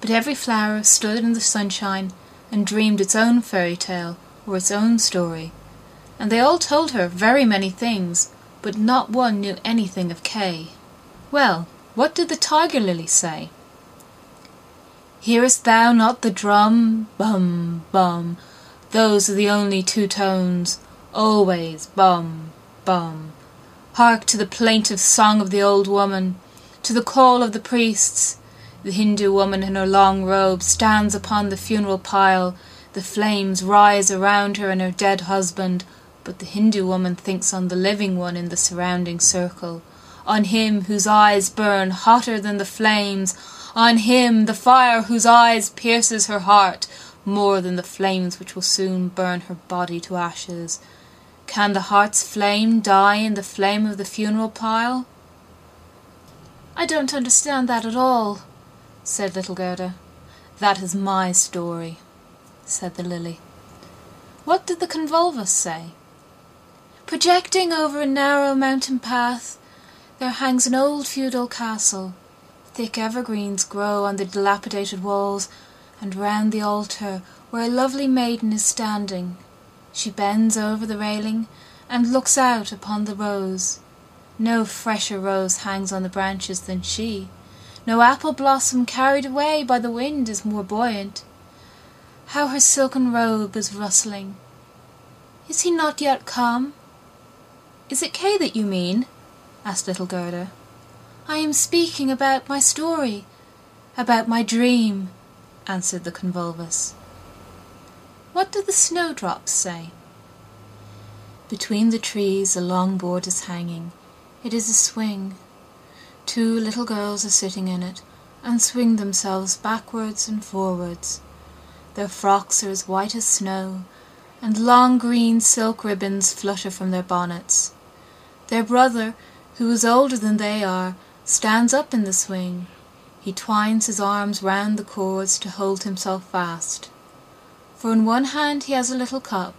but every flower stood in the sunshine and dreamed its own fairy tale or its own story, and they all told her very many things, but not one knew anything of Kay. Well, what did the tiger lily say? Hearest thou not the drum? Bum, bum. Those are the only two tones. Always bum, bum. Hark to the plaintive song of the old woman, to the call of the priests. The Hindu woman in her long robe stands upon the funeral pile. The flames rise around her and her dead husband, but the Hindu woman thinks on the living one in the surrounding circle, on him whose eyes burn hotter than the flames, on him the fire whose eyes pierces her heart more than the flames which will soon burn her body to ashes. Can the heart's flame die in the flame of the funeral pile? I don't understand that at all, said little Gerda. That is my story, said the lily. What did the convolvulus say? Projecting over a narrow mountain path, there hangs an old feudal castle. Thick evergreens grow on the dilapidated walls, and round the altar, where a lovely maiden is standing, she bends over the railing and looks out upon the rose. No fresher rose hangs on the branches than she. No apple blossom carried away by the wind is more buoyant. How her silken robe is rustling! Is he not yet come? Is it Kay that you mean? asked little Gerda. I am speaking about my story, about my dream, answered the convolvulus. What do the snowdrops say? Between the trees a long board is hanging. It is a swing. Two little girls are sitting in it and swing themselves backwards and forwards. Their frocks are as white as snow, and long green silk ribbons flutter from their bonnets. Their brother, who is older than they are, stands up in the swing. He twines his arms round the cords to hold himself fast for in one hand he has a little cup,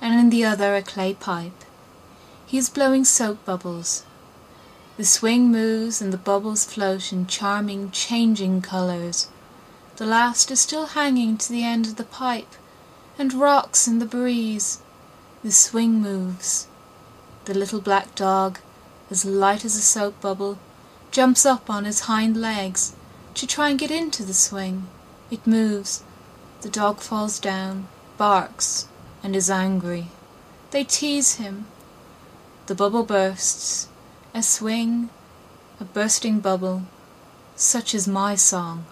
and in the other a clay pipe. He is blowing soap bubbles. The swing moves and the bubbles float in charming, changing colours. The last is still hanging to the end of the pipe, and rocks in the breeze. The swing moves. The little black dog, as light as a soap bubble, jumps up on his hind legs to try and get into the swing. It moves, the dog falls down, barks, and is angry. They tease him. The bubble bursts. A swing, a bursting bubble. Such is my song.